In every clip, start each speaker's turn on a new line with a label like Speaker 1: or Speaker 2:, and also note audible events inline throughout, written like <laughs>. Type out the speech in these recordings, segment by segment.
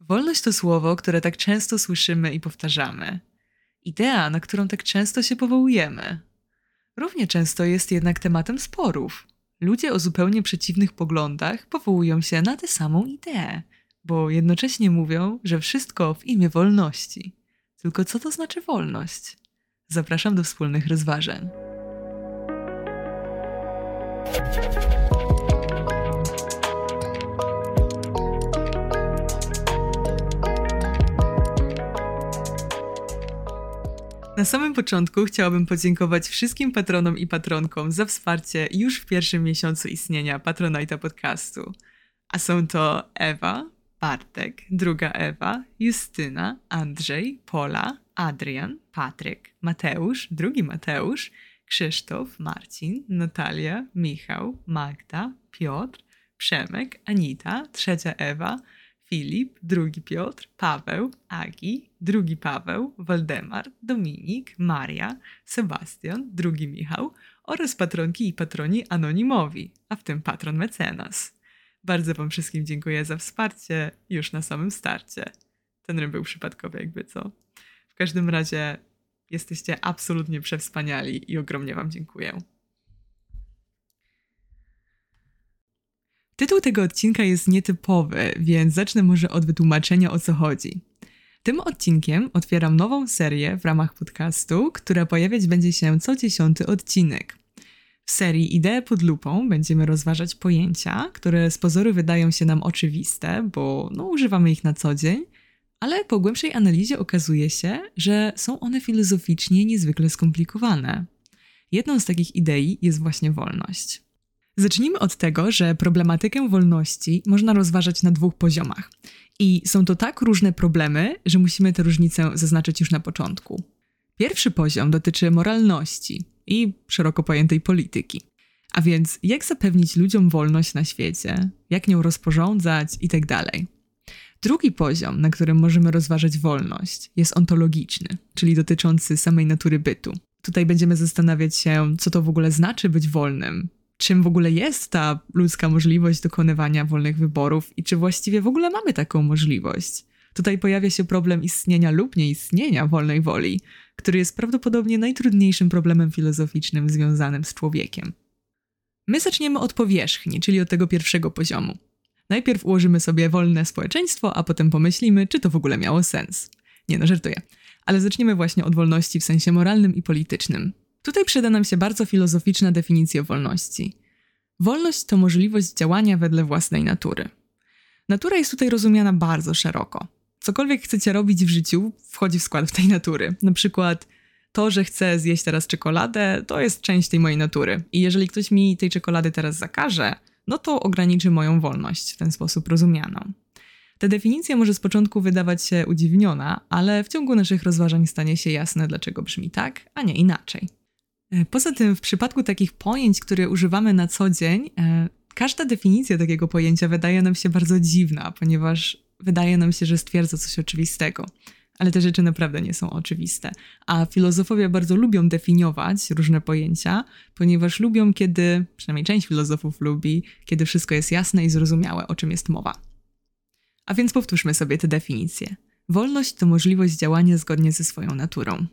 Speaker 1: Wolność to słowo, które tak często słyszymy i powtarzamy. Idea, na którą tak często się powołujemy. Równie często jest jednak tematem sporów. Ludzie o zupełnie przeciwnych poglądach powołują się na tę samą ideę, bo jednocześnie mówią, że wszystko w imię wolności. Tylko co to znaczy wolność? Zapraszam do wspólnych rozważań. Na samym początku chciałabym podziękować wszystkim patronom i patronkom za wsparcie już w pierwszym miesiącu istnienia Patronite'a podcastu. A są to Ewa, Bartek, druga Ewa, Justyna, Andrzej, Pola, Adrian, Patryk, Mateusz, drugi Mateusz, Krzysztof, Marcin, Natalia, Michał, Magda, Piotr, Przemek, Anita, trzecia Ewa, Filip, drugi Piotr, Paweł, Agi, drugi Paweł, Waldemar, Dominik, Maria, Sebastian, drugi Michał oraz patronki i patroni anonimowi, a w tym patron mecenas. Bardzo Wam wszystkim dziękuję za wsparcie już na samym starcie. Ten rym był przypadkowy, jakby co. W każdym razie jesteście absolutnie przewspaniali i ogromnie Wam dziękuję. Tytuł tego odcinka jest nietypowy, więc zacznę może od wytłumaczenia o co chodzi. Tym odcinkiem otwieram nową serię w ramach podcastu, która pojawiać będzie się co dziesiąty odcinek. W serii Idee pod lupą będziemy rozważać pojęcia, które z pozoru wydają się nam oczywiste, bo no, używamy ich na co dzień, ale po głębszej analizie okazuje się, że są one filozoficznie niezwykle skomplikowane. Jedną z takich idei jest właśnie wolność. Zacznijmy od tego, że problematykę wolności można rozważać na dwóch poziomach. I są to tak różne problemy, że musimy tę różnicę zaznaczyć już na początku. Pierwszy poziom dotyczy moralności i szeroko pojętej polityki. A więc jak zapewnić ludziom wolność na świecie, jak nią rozporządzać itd. Tak Drugi poziom, na którym możemy rozważać wolność, jest ontologiczny, czyli dotyczący samej natury bytu. Tutaj będziemy zastanawiać się, co to w ogóle znaczy być wolnym, czym w ogóle jest ta ludzka możliwość dokonywania wolnych wyborów i czy właściwie w ogóle mamy taką możliwość. Tutaj pojawia się problem istnienia lub nieistnienia wolnej woli, który jest prawdopodobnie najtrudniejszym problemem filozoficznym związanym z człowiekiem. My zaczniemy od powierzchni, czyli od tego pierwszego poziomu. Najpierw ułożymy sobie wolne społeczeństwo, a potem pomyślimy, czy to w ogóle miało sens. Nie no, żartuję. Ale zaczniemy właśnie od wolności w sensie moralnym i politycznym. Tutaj przyda nam się bardzo filozoficzna definicja wolności. Wolność to możliwość działania wedle własnej natury. Natura jest tutaj rozumiana bardzo szeroko. Cokolwiek chcecie robić w życiu, wchodzi w skład tej natury. Na przykład to, że chcę zjeść teraz czekoladę, to jest część tej mojej natury. I jeżeli ktoś mi tej czekolady teraz zakaże, no to ograniczy moją wolność w ten sposób rozumianą. Ta definicja może z początku wydawać się udziwniona, ale w ciągu naszych rozważań stanie się jasne, dlaczego brzmi tak, a nie inaczej. E, poza tym, w przypadku takich pojęć, które używamy na co dzień, e, każda definicja takiego pojęcia wydaje nam się bardzo dziwna, ponieważ wydaje nam się, że stwierdza coś oczywistego. Ale te rzeczy naprawdę nie są oczywiste. A filozofowie bardzo lubią definiować różne pojęcia, ponieważ lubią, kiedy, przynajmniej część filozofów lubi, kiedy wszystko jest jasne i zrozumiałe, o czym jest mowa. A więc powtórzmy sobie te definicje. Wolność to możliwość działania zgodnie ze swoją naturą.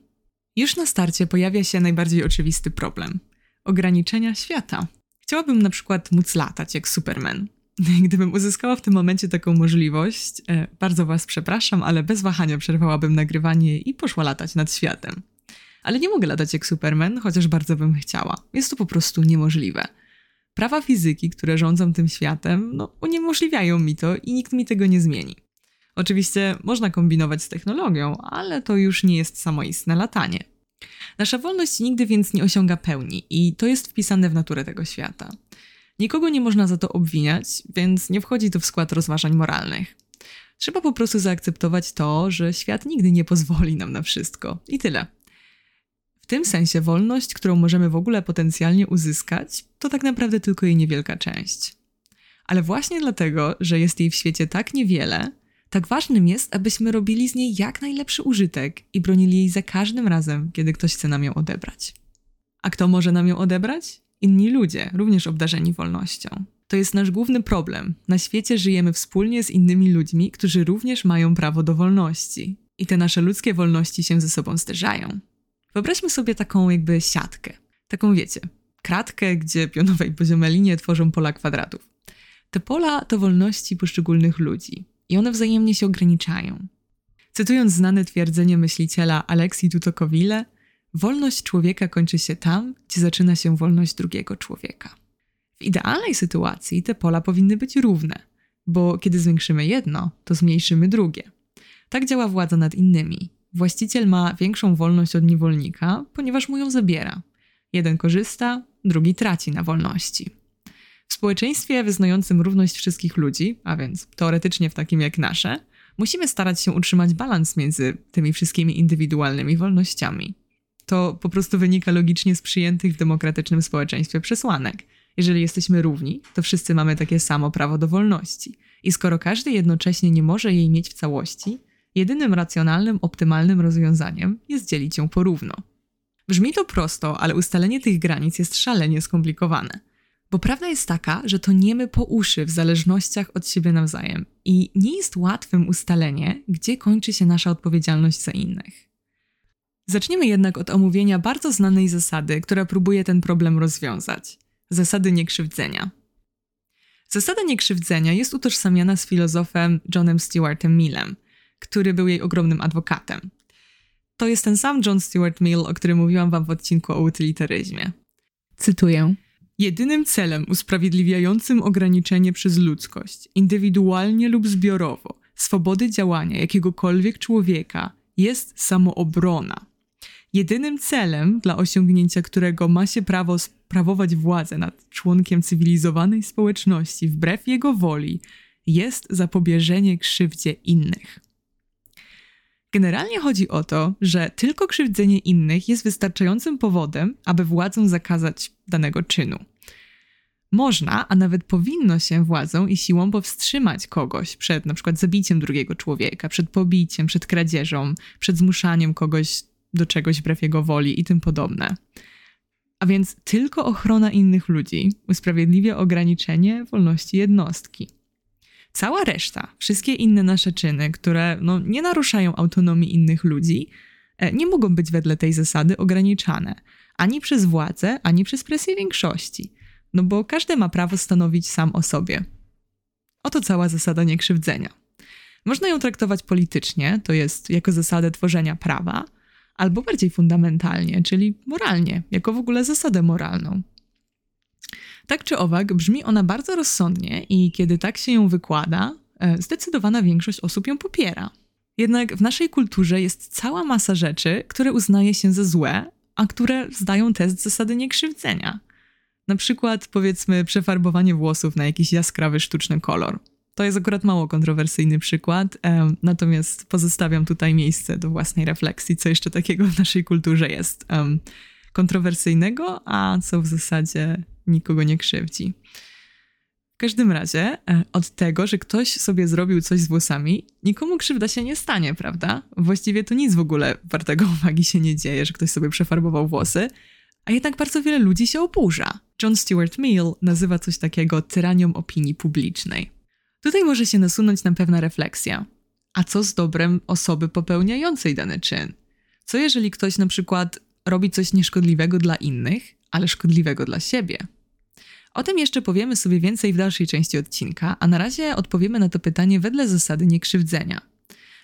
Speaker 1: Już na starcie pojawia się najbardziej oczywisty problem ograniczenia świata. Chciałabym na przykład móc latać jak Superman. <laughs> Gdybym uzyskała w tym momencie taką możliwość, e, bardzo Was przepraszam, ale bez wahania przerwałabym nagrywanie i poszła latać nad światem. Ale nie mogę latać jak Superman, chociaż bardzo bym chciała. Jest to po prostu niemożliwe. Prawa fizyki, które rządzą tym światem, no, uniemożliwiają mi to i nikt mi tego nie zmieni. Oczywiście można kombinować z technologią, ale to już nie jest samoistne latanie. Nasza wolność nigdy więc nie osiąga pełni i to jest wpisane w naturę tego świata. Nikogo nie można za to obwiniać, więc nie wchodzi to w skład rozważań moralnych. Trzeba po prostu zaakceptować to, że świat nigdy nie pozwoli nam na wszystko. I tyle. W tym sensie wolność, którą możemy w ogóle potencjalnie uzyskać, to tak naprawdę tylko jej niewielka część. Ale właśnie dlatego, że jest jej w świecie tak niewiele, tak ważnym jest, abyśmy robili z niej jak najlepszy użytek i bronili jej za każdym razem, kiedy ktoś chce nam ją odebrać. A kto może nam ją odebrać? Inni ludzie, również obdarzeni wolnością. To jest nasz główny problem. Na świecie żyjemy wspólnie z innymi ludźmi, którzy również mają prawo do wolności. I te nasze ludzkie wolności się ze sobą zderzają. Wyobraźmy sobie taką jakby siatkę. Taką wiecie, kratkę, gdzie pionowe i poziome linie tworzą pola kwadratów. Te pola to wolności poszczególnych ludzi i one wzajemnie się ograniczają. Cytując znane twierdzenie myśliciela Aleksji Tutokowile, wolność człowieka kończy się tam, gdzie zaczyna się wolność drugiego człowieka. W idealnej sytuacji te pola powinny być równe, bo kiedy zwiększymy jedno, to zmniejszymy drugie. Tak działa władza nad innymi. Właściciel ma większą wolność od niewolnika, ponieważ mu ją zabiera. Jeden korzysta, drugi traci na wolności. W społeczeństwie wyznającym równość wszystkich ludzi, a więc teoretycznie w takim jak nasze, musimy starać się utrzymać balans między tymi wszystkimi indywidualnymi wolnościami. To po prostu wynika logicznie z przyjętych w demokratycznym społeczeństwie przesłanek. Jeżeli jesteśmy równi, to wszyscy mamy takie samo prawo do wolności. I skoro każdy jednocześnie nie może jej mieć w całości, jedynym racjonalnym, optymalnym rozwiązaniem jest dzielić ją porówno. Brzmi to prosto, ale ustalenie tych granic jest szalenie skomplikowane. Bo prawda jest taka, że to niemy po uszy w zależnościach od siebie nawzajem i nie jest łatwym ustalenie, gdzie kończy się nasza odpowiedzialność za innych. Zaczniemy jednak od omówienia bardzo znanej zasady, która próbuje ten problem rozwiązać zasady niekrzywdzenia. Zasada niekrzywdzenia jest utożsamiana z filozofem Johnem Stuartem Millem, który był jej ogromnym adwokatem. To jest ten sam John Stuart Mill, o którym mówiłam wam w odcinku o utylitaryzmie. Cytuję. Jedynym celem usprawiedliwiającym ograniczenie przez ludzkość, indywidualnie lub zbiorowo, swobody działania jakiegokolwiek człowieka jest samoobrona. Jedynym celem, dla osiągnięcia którego ma się prawo sprawować władzę nad członkiem cywilizowanej społeczności wbrew jego woli, jest zapobieżenie krzywdzie innych. Generalnie chodzi o to, że tylko krzywdzenie innych jest wystarczającym powodem, aby władzą zakazać danego czynu. Można, a nawet powinno się władzą i siłą powstrzymać kogoś przed na przykład zabiciem drugiego człowieka, przed pobiciem, przed kradzieżą, przed zmuszaniem kogoś do czegoś wbrew jego woli i tym podobne. A więc tylko ochrona innych ludzi usprawiedliwia ograniczenie wolności jednostki. Cała reszta, wszystkie inne nasze czyny, które no, nie naruszają autonomii innych ludzi, e, nie mogą być wedle tej zasady ograniczane ani przez władzę, ani przez presję większości, no bo każdy ma prawo stanowić sam o sobie. Oto cała zasada niekrzywdzenia. Można ją traktować politycznie, to jest jako zasadę tworzenia prawa, albo bardziej fundamentalnie, czyli moralnie, jako w ogóle zasadę moralną. Tak czy owak, brzmi ona bardzo rozsądnie i kiedy tak się ją wykłada, e, zdecydowana większość osób ją popiera. Jednak w naszej kulturze jest cała masa rzeczy, które uznaje się za złe, a które zdają test zasady niekrzywdzenia. Na przykład, powiedzmy, przefarbowanie włosów na jakiś jaskrawy sztuczny kolor. To jest akurat mało kontrowersyjny przykład, um, natomiast pozostawiam tutaj miejsce do własnej refleksji, co jeszcze takiego w naszej kulturze jest kontrowersyjnego, a co w zasadzie nikogo nie krzywdzi. W każdym razie, e, od tego, że ktoś sobie zrobił coś z włosami, nikomu krzywda się nie stanie, prawda? Właściwie to nic w ogóle wartego <laughs> uwagi się nie dzieje, że ktoś sobie przefarbował włosy, a jednak bardzo wiele ludzi się oburza. John Stuart Mill nazywa coś takiego tyranią opinii publicznej. Tutaj może się nasunąć nam pewna refleksja. A co z dobrem osoby popełniającej dany czyn? Co jeżeli ktoś na przykład robi coś nieszkodliwego dla innych, ale szkodliwego dla siebie? O tym jeszcze powiemy sobie więcej w dalszej części odcinka, a na razie odpowiemy na to pytanie wedle zasady niekrzywdzenia.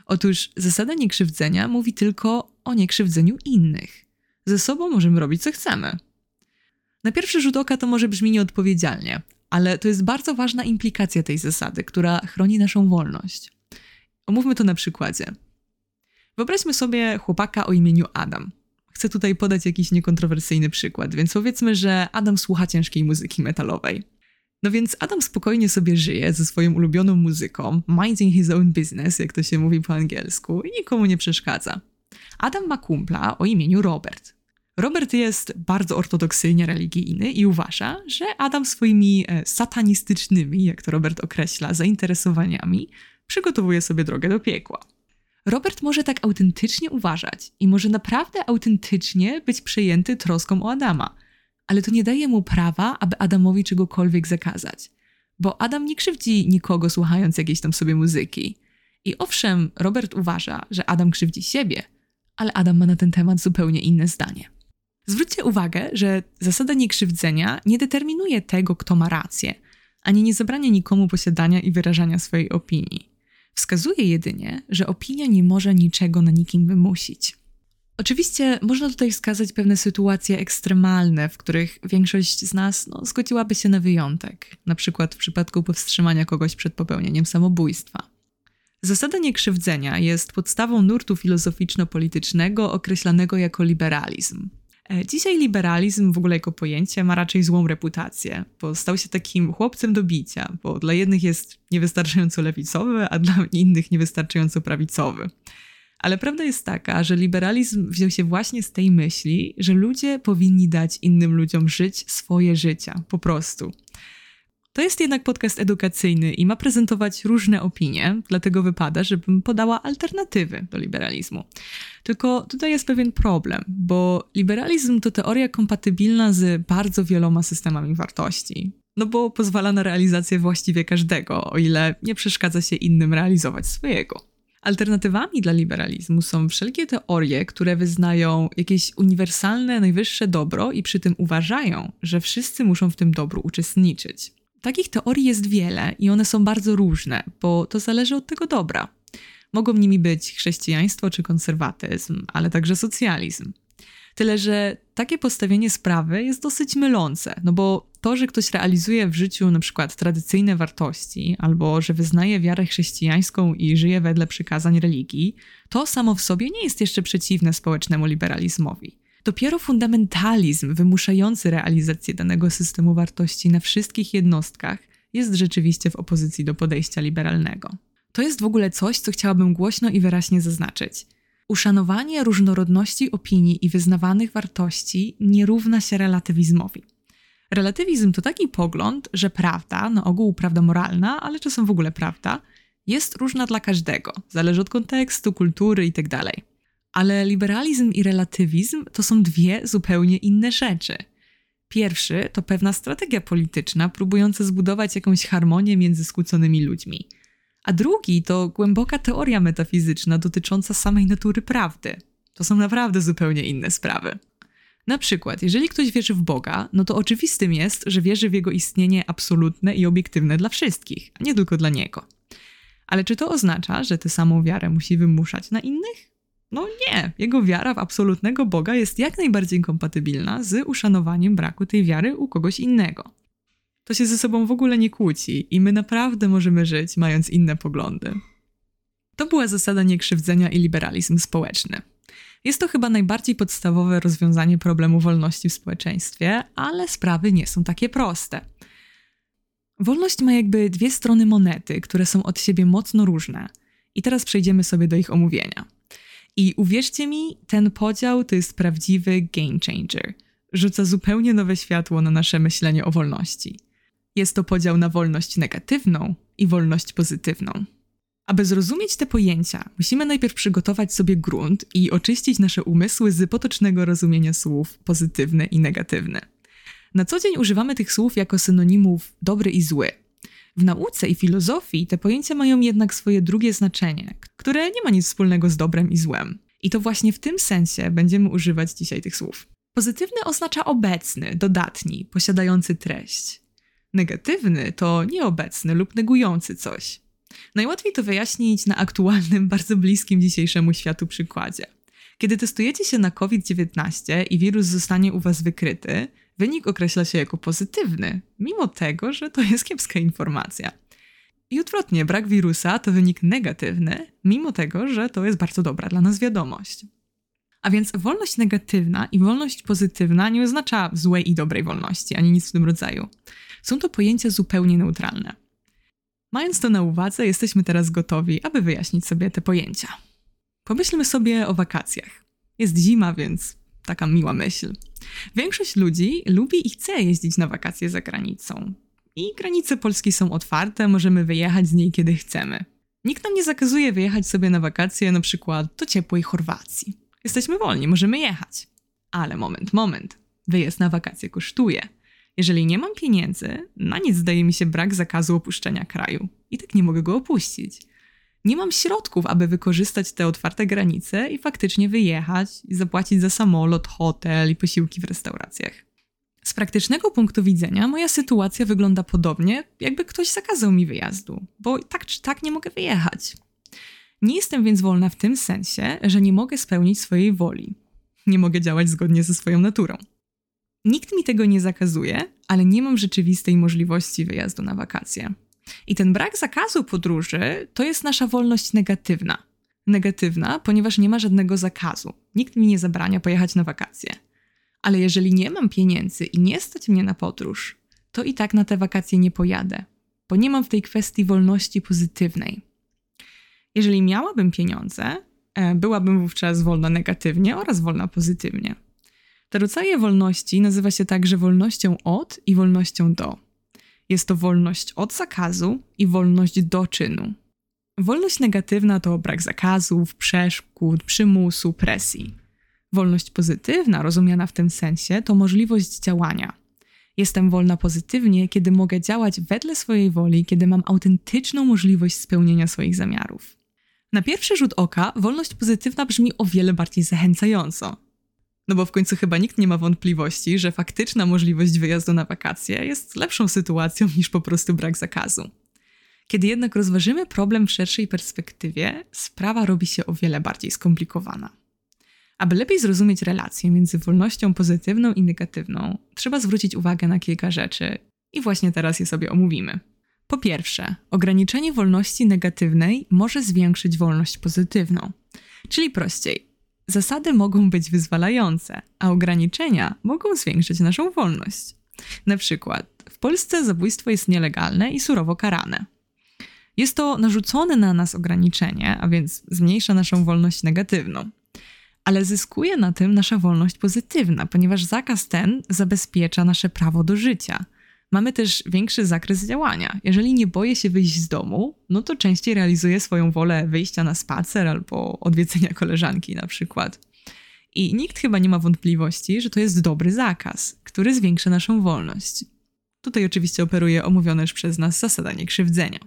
Speaker 1: Otóż zasada niekrzywdzenia mówi tylko o niekrzywdzeniu innych. Ze sobą możemy robić co chcemy. Na pierwszy rzut oka to może brzmi nieodpowiedzialnie, ale to jest bardzo ważna implikacja tej zasady, która chroni naszą wolność. Omówmy to na przykładzie. Wyobraźmy sobie chłopaka o imieniu Adam. Chcę tutaj podać jakiś niekontrowersyjny przykład, więc powiedzmy, że Adam słucha ciężkiej muzyki metalowej. No więc Adam spokojnie sobie żyje ze swoją ulubioną muzyką, minding his own business, jak to się mówi po angielsku, i nikomu nie przeszkadza. Adam ma kumpla o imieniu Robert. Robert jest bardzo ortodoksyjnie religijny i uważa, że Adam swoimi e, satanistycznymi, jak to Robert określa, zainteresowaniami przygotowuje sobie drogę do piekła. Robert może tak autentycznie uważać i może naprawdę autentycznie być przejęty troską o Adama, ale to nie daje mu prawa, aby Adamowi czegokolwiek zakazać. Bo Adam nie krzywdzi nikogo słuchając jakiejś tam sobie muzyki. I owszem, Robert uważa, że Adam krzywdzi siebie, ale Adam ma na ten temat zupełnie inne zdanie. Zwróćcie uwagę, że zasada niekrzywdzenia nie determinuje tego, kto ma rację, ani nie zabrania nikomu posiadania i wyrażania swojej opinii. Wskazuje jedynie, że opinia nie może niczego na nikim wymusić. Oczywiście można tutaj wskazać pewne sytuacje ekstremalne, w których większość z nas no, zgodziłaby się na wyjątek, na przykład w przypadku powstrzymania kogoś przed popełnieniem samobójstwa. Zasada niekrzywdzenia jest podstawą nurtu filozoficzno-politycznego określanego jako liberalizm. E, dzisiaj liberalizm w ogóle jako pojęcie ma raczej złą reputację, bo stał się takim chłopcem do bicia, bo dla jednych jest niewystarczająco lewicowy, a dla innych niewystarczająco prawicowy. Ale prawda jest taka, że liberalizm wziął się właśnie z tej myśli, że ludzie powinni dać innym ludziom żyć swoje życia, po prostu. To jest jednak podcast edukacyjny i ma prezentować różne opinie, dlatego wypada, żebym podała alternatywy do liberalizmu. Tylko tutaj jest pewien problem, bo liberalizm to teoria kompatybilna z bardzo wieloma systemami wartości. No bo pozwala na realizację właściwie każdego, o ile nie przeszkadza się innym realizować swojego. Alternatywami dla liberalizmu są wszelkie teorie, które wyznają jakieś uniwersalne, najwyższe dobro i przy tym uważają, że wszyscy muszą w tym dobru uczestniczyć. Takich teorii jest wiele i one są bardzo różne, bo to zależy od tego dobra. Mogą nimi być chrześcijaństwo czy konserwatyzm, ale także socjalizm. Tyle, że takie postawienie sprawy jest dosyć mylące, no bo to, że ktoś realizuje w życiu na przykład tradycyjne wartości, albo że wyznaje wiarę chrześcijańską i żyje wedle przykazań religii, to samo w sobie nie jest jeszcze przeciwne społecznemu liberalizmowi. Dopiero fundamentalizm wymuszający realizację danego systemu wartości na wszystkich jednostkach jest rzeczywiście w opozycji do podejścia liberalnego. To jest w ogóle coś, co chciałabym głośno i wyraźnie zaznaczyć. Uszanowanie różnorodności opinii i wyznawanych wartości nie równa się relatywizmowi. Relatywizm to taki pogląd, że prawda, na ogół prawda moralna, ale czasem w ogóle prawda, jest różna dla każdego, zależy od kontekstu, kultury itd. Ale liberalizm i relatywizm to są dwie zupełnie inne rzeczy. Pierwszy to pewna strategia polityczna próbująca zbudować jakąś harmonię między skłóconymi ludźmi. A drugi to głęboka teoria metafizyczna dotycząca samej natury prawdy. To są naprawdę zupełnie inne sprawy. Na przykład, jeżeli ktoś wierzy w Boga, no to oczywistym jest, że wierzy w jego istnienie absolutne i obiektywne dla wszystkich, a nie tylko dla niego. Ale czy to oznacza, że tę samą wiarę musi wymuszać na innych? No nie, jego wiara w absolutnego Boga jest jak najbardziej kompatybilna z uszanowaniem braku tej wiary u kogoś innego. To się ze sobą w ogóle nie kłóci i my naprawdę możemy żyć mając inne poglądy. To była zasada niekrzywdzenia i liberalizm społeczny. Jest to chyba najbardziej podstawowe rozwiązanie problemu wolności w społeczeństwie, ale sprawy nie są takie proste. Wolność ma jakby dwie strony monety, które są od siebie mocno różne. I teraz przejdziemy sobie do ich omówienia. I uwierzcie mi, ten podział to jest prawdziwy game changer. Rzuca zupełnie nowe światło na nasze myślenie o wolności. Jest to podział na wolność negatywną i wolność pozytywną. Aby zrozumieć te pojęcia, musimy najpierw przygotować sobie grunt i oczyścić nasze umysły z potocznego rozumienia słów pozytywne i negatywne. Na co dzień używamy tych słów jako synonimów dobry i zły, w nauce i filozofii te pojęcia mają jednak swoje drugie znaczenie, które nie ma nic wspólnego z dobrem i złem. I to właśnie w tym sensie będziemy używać dzisiaj tych słów. Pozytywny oznacza obecny, dodatni, posiadający treść. Negatywny to nieobecny lub negujący coś. Najłatwiej to wyjaśnić na aktualnym, <laughs> bardzo bliskim dzisiejszemu światu przykładzie. Kiedy testujecie się na COVID-19 i wirus zostanie u Was wykryty, wynik określa się jako pozytywny, mimo tego, że to jest kiepska informacja. I odwrotnie, brak wirusa to wynik negatywny, mimo tego, że to jest bardzo dobra dla nas wiadomość. A więc wolność negatywna i wolność pozytywna nie oznacza złej i dobrej wolności, ani nic w tym rodzaju. Są to pojęcia zupełnie neutralne. Mając to na uwadze, jesteśmy teraz gotowi, aby wyjaśnić sobie te pojęcia. Pomyślmy sobie o wakacjach. Jest zima, więc taka miła myśl. Większość ludzi lubi i chce jeździć na wakacje za granicą. I granice Polski są otwarte, możemy wyjechać z niej kiedy chcemy. Nikt nam nie zakazuje wyjechać sobie na wakacje na przykład do ciepłej Chorwacji. Jesteśmy wolni, możemy jechać. Ale moment, moment. Wyjazd na wakacje kosztuje. Jeżeli nie mam pieniędzy, na nic zdaje mi się brak zakazu opuszczenia kraju. I tak nie mogę go opuścić. Nie mam środków, aby wykorzystać te otwarte granice i faktycznie wyjechać i zapłacić za samolot, hotel i posiłki w restauracjach. Z praktycznego punktu widzenia moja sytuacja wygląda podobnie, jakby ktoś zakazał mi wyjazdu, bo tak czy tak nie mogę wyjechać. Nie jestem więc wolna w tym sensie, że nie mogę spełnić swojej woli. Nie mogę działać zgodnie ze swoją naturą. Nikt mi tego nie zakazuje, ale nie mam rzeczywistej możliwości wyjazdu na wakacje. I ten brak zakazu podróży to jest nasza wolność negatywna. Negatywna, ponieważ nie ma żadnego zakazu. Nikt mi nie zabrania pojechać na wakacje. Ale jeżeli nie mam pieniędzy i nie stać mnie na podróż, to i tak na te wakacje nie pojadę, bo nie mam w tej kwestii wolności pozytywnej. Jeżeli miałabym pieniądze, e, byłabym wówczas wolna negatywnie oraz wolna pozytywnie. Te rodzaje wolności nazywa się także wolnością od i wolnością do. Jest to wolność od zakazu i wolność do czynu. Wolność negatywna to brak zakazów, przeszkód, przymusu, presji. Wolność pozytywna, rozumiana w tym sensie, to możliwość działania. Jestem wolna pozytywnie, kiedy mogę działać wedle swojej woli, kiedy mam autentyczną możliwość spełnienia swoich zamiarów. Na pierwszy rzut oka wolność pozytywna brzmi o wiele bardziej zachęcająco. No bo w końcu chyba nikt nie ma wątpliwości, że faktyczna możliwość wyjazdu na wakacje jest lepszą sytuacją niż po prostu brak zakazu. Kiedy jednak rozważymy problem w szerszej perspektywie, sprawa robi się o wiele bardziej skomplikowana. Aby lepiej zrozumieć relację między wolnością pozytywną i negatywną, trzeba zwrócić uwagę na kilka rzeczy i właśnie teraz je sobie omówimy. Po pierwsze, ograniczenie wolności negatywnej może zwiększyć wolność pozytywną. Czyli prościej, zasady mogą być wyzwalające, a ograniczenia mogą zwiększyć naszą wolność. Na przykład, w Polsce zabójstwo jest nielegalne i surowo karane. Jest to narzucone na nas ograniczenie, a więc zmniejsza naszą wolność negatywną. Ale zyskuje na tym nasza wolność pozytywna, ponieważ zakaz ten zabezpiecza nasze prawo do życia – Mamy też większy zakres działania. Jeżeli nie boję się wyjść z domu, no to częściej realizuję swoją wolę wyjścia na spacer albo odwiedzenia koleżanki na przykład. I nikt chyba nie ma wątpliwości, że to jest dobry zakaz, który zwiększa naszą wolność. Tutaj oczywiście operuje omówiona już przez nas zasada niekrzywdzenia.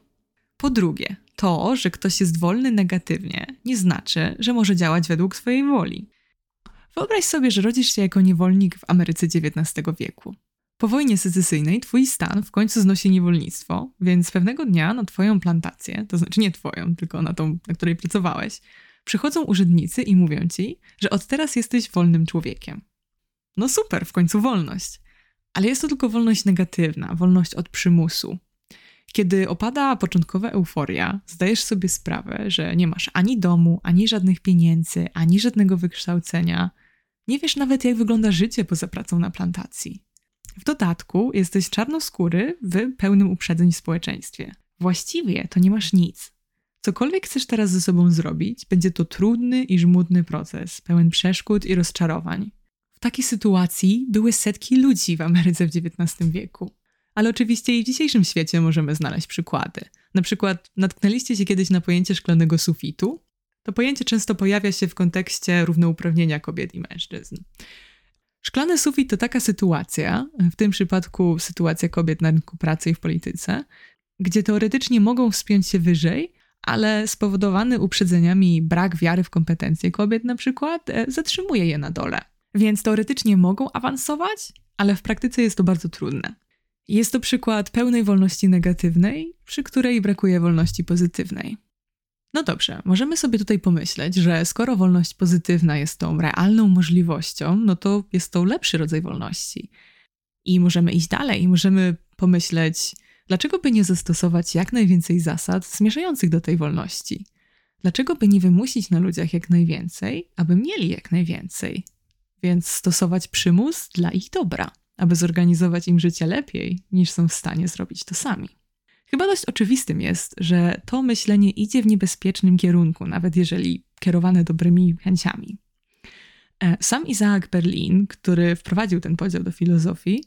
Speaker 1: Po drugie, to, że ktoś jest wolny negatywnie, nie znaczy, że może działać według swojej woli. Wyobraź sobie, że rodzisz się jako niewolnik w Ameryce XIX wieku. Po wojnie secesyjnej twój stan w końcu znosi niewolnictwo, więc pewnego dnia na twoją plantację, to znaczy nie twoją, tylko na tą, na której pracowałeś, przychodzą urzędnicy i mówią ci, że od teraz jesteś wolnym człowiekiem. No super, w końcu wolność. Ale jest to tylko wolność negatywna, wolność od przymusu. Kiedy opada początkowa euforia, zdajesz sobie sprawę, że nie masz ani domu, ani żadnych pieniędzy, ani żadnego wykształcenia. Nie wiesz nawet, jak wygląda życie poza pracą na plantacji. W dodatku jesteś czarnoskóry w pełnym uprzedzeń społeczeństwie. Właściwie to nie masz nic. Cokolwiek chcesz teraz ze sobą zrobić, będzie to trudny i żmudny proces, pełen przeszkód i rozczarowań. W takiej sytuacji były setki ludzi w Ameryce w XIX wieku. Ale oczywiście i w dzisiejszym świecie możemy znaleźć przykłady. Na przykład natknęliście się kiedyś na pojęcie szklanego sufitu? To pojęcie często pojawia się w kontekście równouprawnienia kobiet i mężczyzn. Szklany sufit to taka sytuacja, w tym przypadku sytuacja kobiet na rynku pracy i w polityce, gdzie teoretycznie mogą wspiąć się wyżej, ale spowodowany uprzedzeniami brak wiary w kompetencje kobiet na przykład e, zatrzymuje je na dole. Więc teoretycznie mogą awansować, ale w praktyce jest to bardzo trudne. Jest to przykład pełnej wolności negatywnej, przy której brakuje wolności pozytywnej. No dobrze, możemy sobie tutaj pomyśleć, że skoro wolność pozytywna jest tą realną możliwością, no to jest to lepszy rodzaj wolności. I możemy iść dalej, możemy pomyśleć, dlaczego by nie zastosować jak najwięcej zasad zmierzających do tej wolności? Dlaczego by nie wymusić na ludziach jak najwięcej, aby mieli jak najwięcej? Więc stosować przymus dla ich dobra, aby zorganizować im życie lepiej, niż są w stanie zrobić to sami. Chyba dość oczywistym jest, że to myślenie idzie w niebezpiecznym kierunku, nawet jeżeli kierowane dobrymi chęciami. E, sam Isaac Berlin, który wprowadził ten podział do filozofii,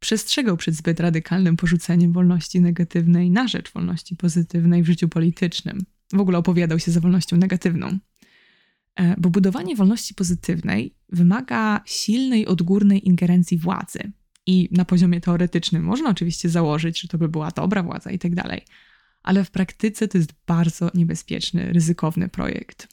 Speaker 1: przestrzegał przed zbyt radykalnym porzuceniem wolności negatywnej na rzecz wolności pozytywnej w życiu politycznym. W ogóle opowiadał się za wolnością negatywną. E, bo budowanie wolności pozytywnej wymaga silnej odgórnej ingerencji władzy, I na poziomie teoretycznym można oczywiście założyć, że to by była dobra władza i tak dalej, ale w praktyce to jest bardzo niebezpieczny, ryzykowny projekt.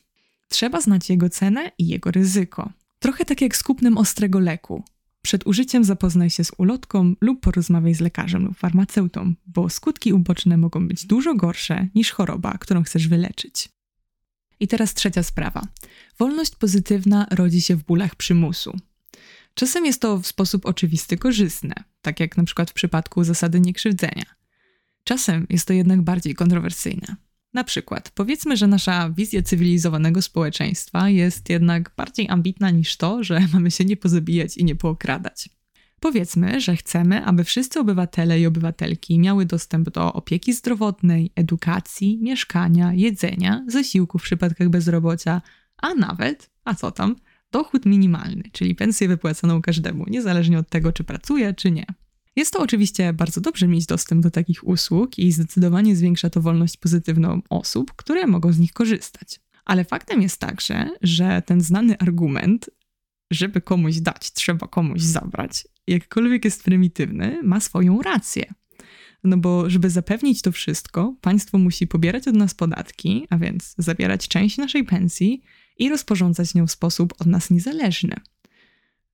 Speaker 1: Trzeba znać jego cenę i jego ryzyko. Trochę tak jak z kupnem ostrego leku. Przed użyciem zapoznaj się z ulotką lub porozmawiaj z lekarzem lub farmaceutą, bo skutki uboczne mogą być dużo gorsze niż choroba, którą chcesz wyleczyć. I teraz trzecia sprawa. Wolność pozytywna rodzi się w bólach przymusu. Czasem jest to w sposób oczywisty korzystne, tak jak na przykład w przypadku zasady niekrzywdzenia. Czasem jest to jednak bardziej kontrowersyjne. Na przykład, powiedzmy, że nasza wizja cywilizowanego społeczeństwa jest jednak bardziej ambitna niż to, że <laughs> mamy się nie pozabijać i nie pookradać. Powiedzmy, że chcemy, aby wszyscy obywatele i obywatelki miały dostęp do opieki zdrowotnej, edukacji, mieszkania, jedzenia, zasiłków w przypadkach bezrobocia, a nawet, a co tam, dochód minimalny, czyli pensję wypłacaną każdemu, niezależnie od tego, czy pracuje, czy nie. Jest to oczywiście bardzo dobrze mieć dostęp do takich usług i zdecydowanie zwiększa to wolność pozytywną osób, które mogą z nich korzystać. Ale faktem jest także, że ten znany argument, żeby komuś dać, trzeba komuś zabrać, jakkolwiek jest prymitywny, ma swoją rację. No bo, żeby zapewnić to wszystko, państwo musi pobierać od nas podatki, a więc zabierać część naszej pensji i rozporządzać nią w sposób od nas niezależny.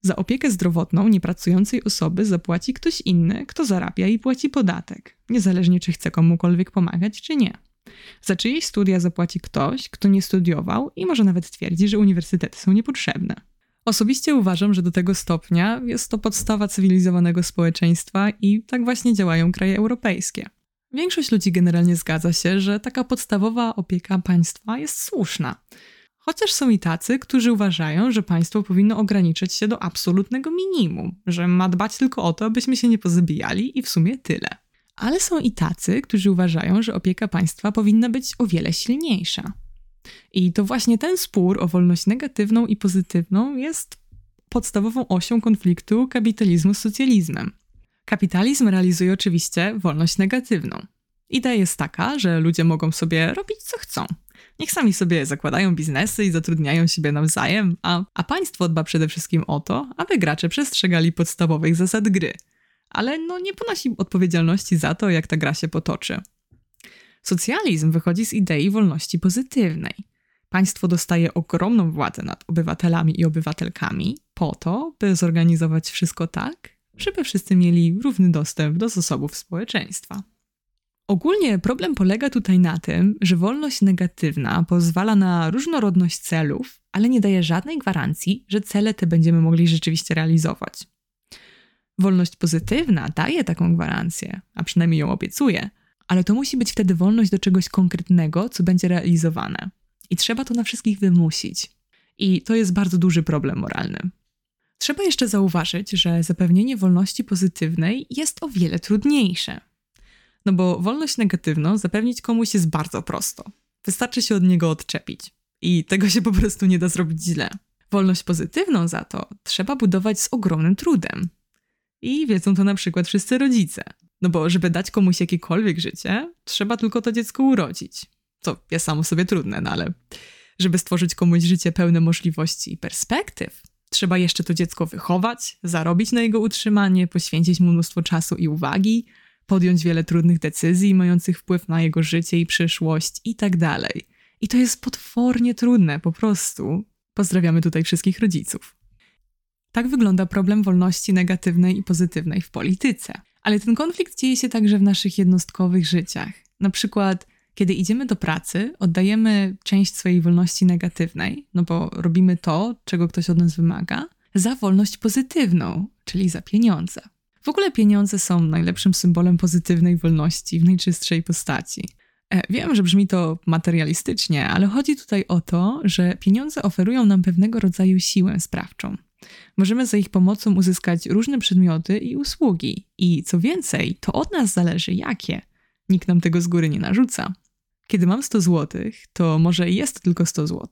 Speaker 1: Za opiekę zdrowotną niepracującej osoby zapłaci ktoś inny, kto zarabia i płaci podatek, niezależnie czy chce komukolwiek pomagać, czy nie. Za czyjeś studia zapłaci ktoś, kto nie studiował i może nawet twierdzi, że uniwersytety są niepotrzebne. Osobiście uważam, że do tego stopnia jest to podstawa cywilizowanego społeczeństwa i tak właśnie działają kraje europejskie. Większość ludzi generalnie zgadza się, że taka podstawowa opieka państwa jest słuszna. Chociaż są i tacy, którzy uważają, że państwo powinno ograniczyć się do absolutnego minimum, że ma dbać tylko o to, abyśmy się nie pozabijali i w sumie tyle. Ale są i tacy, którzy uważają, że opieka państwa powinna być o wiele silniejsza. I to właśnie ten spór o wolność negatywną i pozytywną jest podstawową osią konfliktu kapitalizmu z socjalizmem. Kapitalizm realizuje oczywiście wolność negatywną. Idea jest taka, że ludzie mogą sobie robić co chcą, Niech sami sobie zakładają biznesy i zatrudniają siebie nawzajem, a, a państwo dba przede wszystkim o to, aby gracze przestrzegali podstawowych zasad gry. Ale no nie ponosi odpowiedzialności za to, jak ta gra się potoczy. Socjalizm wychodzi z idei wolności pozytywnej. Państwo dostaje ogromną władzę nad obywatelami i obywatelkami po to, by zorganizować wszystko tak, żeby wszyscy mieli równy dostęp do zasobów społeczeństwa. Ogólnie problem polega tutaj na tym, że wolność negatywna pozwala na różnorodność celów, ale nie daje żadnej gwarancji, że cele te będziemy mogli rzeczywiście realizować. Wolność pozytywna daje taką gwarancję, a przynajmniej ją obiecuje, ale to musi być wtedy wolność do czegoś konkretnego, co będzie realizowane. I trzeba to na wszystkich wymusić. I to jest bardzo duży problem moralny. Trzeba jeszcze zauważyć, że zapewnienie wolności pozytywnej jest o wiele trudniejsze. No bo wolność negatywną zapewnić komuś jest bardzo prosto. Wystarczy się od niego odczepić. I tego się po prostu nie da zrobić źle. Wolność pozytywną za to trzeba budować z ogromnym trudem. I wiedzą to na przykład wszyscy rodzice. No bo żeby dać komuś jakiekolwiek życie, trzeba tylko to dziecko urodzić. Co jest samo sobie trudne, no ale żeby stworzyć komuś życie pełne możliwości i perspektyw, trzeba jeszcze to dziecko wychować, zarobić na jego utrzymanie, poświęcić mu mnóstwo czasu i uwagi, podjąć wiele trudnych decyzji mających wpływ na jego życie i przyszłość i tak dalej. I to jest potwornie trudne, po prostu. Pozdrawiamy tutaj wszystkich rodziców. Tak wygląda problem wolności negatywnej i pozytywnej w polityce. Ale ten konflikt dzieje się także w naszych jednostkowych życiach. Na przykład, kiedy idziemy do pracy, oddajemy część swojej wolności negatywnej, no bo robimy to, czego ktoś od nas wymaga, za wolność pozytywną, czyli za pieniądze. W ogóle pieniądze są najlepszym symbolem pozytywnej wolności w najczystszej postaci. E, wiem, że brzmi to materialistycznie, ale chodzi tutaj o to, że pieniądze oferują nam pewnego rodzaju siłę sprawczą. Możemy za ich pomocą uzyskać różne przedmioty i usługi, i co więcej, to od nas zależy jakie. Nikt nam tego z góry nie narzuca. Kiedy mam 100 zł, to może jest tylko 100 zł,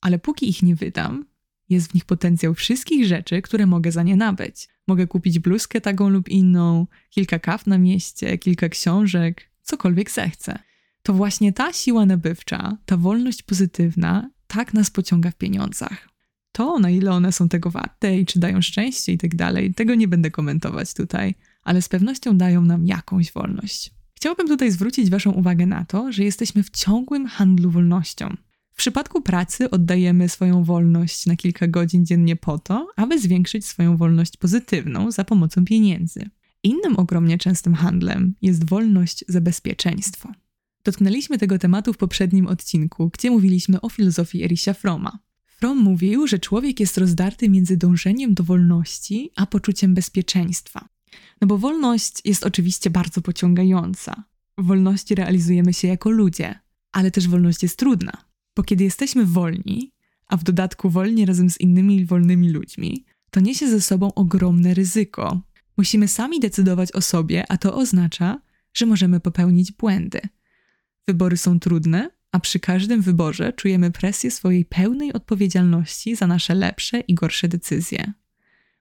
Speaker 1: ale póki ich nie wydam, jest w nich potencjał wszystkich rzeczy, które mogę za nie nabyć. Mogę kupić bluzkę taką lub inną, kilka kaw na mieście, kilka książek, cokolwiek zechcę. To właśnie ta siła nabywcza, ta wolność pozytywna, tak nas pociąga w pieniądzach. to, na ile one są tego warte i czy dają szczęście i tak dalej, tego nie będę komentować tutaj, ale z pewnością dają nam jakąś wolność. Chciałabym tutaj zwrócić Waszą uwagę na to, że jesteśmy w ciągłym handlu wolnością. W przypadku pracy oddajemy swoją wolność na kilka godzin dziennie po to, aby zwiększyć swoją wolność pozytywną za pomocą pieniędzy. Innym ogromnie częstym handlem jest wolność za bezpieczeństwo. Dotknęliśmy tego tematu w poprzednim odcinku, gdzie mówiliśmy o filozofii Erisia Froma. Fromm mówił, że człowiek jest rozdarty między dążeniem do wolności a poczuciem bezpieczeństwa. No bo wolność jest oczywiście bardzo pociągająca. W wolności realizujemy się jako ludzie, ale też wolność jest trudna, bo kiedy jesteśmy wolni, a w dodatku wolni razem z innymi wolnymi ludźmi, to niesie ze sobą ogromne ryzyko. Musimy sami decydować o sobie, a to oznacza, że możemy popełnić błędy. Wybory są trudne, a przy każdym wyborze czujemy presję swojej pełnej odpowiedzialności za nasze lepsze i gorsze decyzje.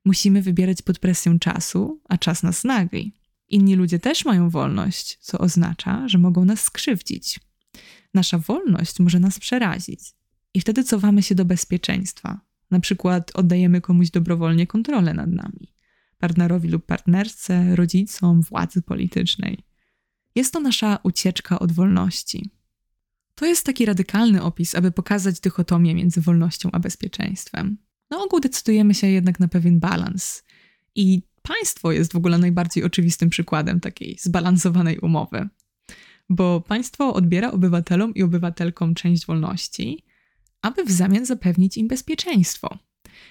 Speaker 1: Musimy wybierać pod presją czasu, a czas nas nagli. Inni ludzie też mają wolność, co oznacza, że mogą nas skrzywdzić. Nasza wolność może nas przerazić i wtedy cofamy się do bezpieczeństwa. Na przykład oddajemy komuś dobrowolnie kontrolę nad nami partnerowi lub partnerce, rodzicom, władzy politycznej. Jest to nasza ucieczka od wolności. To jest taki radykalny opis, aby pokazać dychotomię między wolnością a bezpieczeństwem. Na ogół decydujemy się jednak na pewien balans. I państwo jest w ogóle najbardziej oczywistym przykładem takiej zbalansowanej umowy. Bo państwo odbiera obywatelom i obywatelkom część wolności, aby w zamian zapewnić im bezpieczeństwo.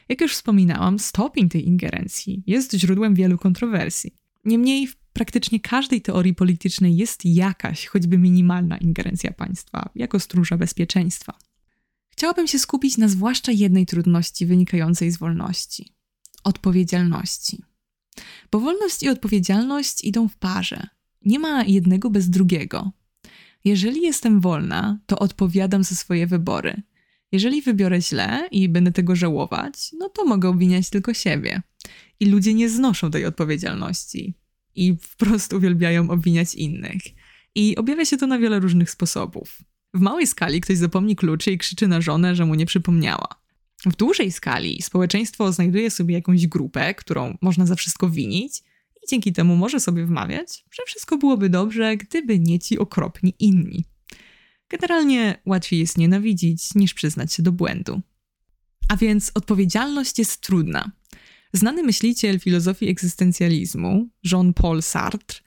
Speaker 1: Jak już wspominałam, stopień tej ingerencji jest źródłem wielu kontrowersji. Niemniej w praktycznie każdej teorii politycznej jest jakaś, choćby minimalna ingerencja państwa, jako stróża bezpieczeństwa. Chciałabym się skupić na zwłaszcza jednej trudności wynikającej z wolności odpowiedzialności. Bo wolność i odpowiedzialność idą w parze. Nie ma jednego bez drugiego. Jeżeli jestem wolna, to odpowiadam za swoje wybory. Jeżeli wybiorę źle i będę tego żałować, no to mogę obwiniać tylko siebie. I ludzie nie znoszą tej odpowiedzialności i wprost uwielbiają obwiniać innych. I objawia się to na wiele różnych sposobów. W małej skali ktoś zapomni kluczy i krzyczy na żonę, że mu nie przypomniała. W dużej skali społeczeństwo znajduje sobie jakąś grupę, którą można za wszystko winić, i dzięki temu może sobie wmawiać, że wszystko byłoby dobrze, gdyby nie ci okropni inni. Generalnie łatwiej jest nienawidzić niż przyznać się do błędu. A więc odpowiedzialność jest trudna. Znany myśliciel filozofii egzystencjalizmu, Jean-Paul Sartre,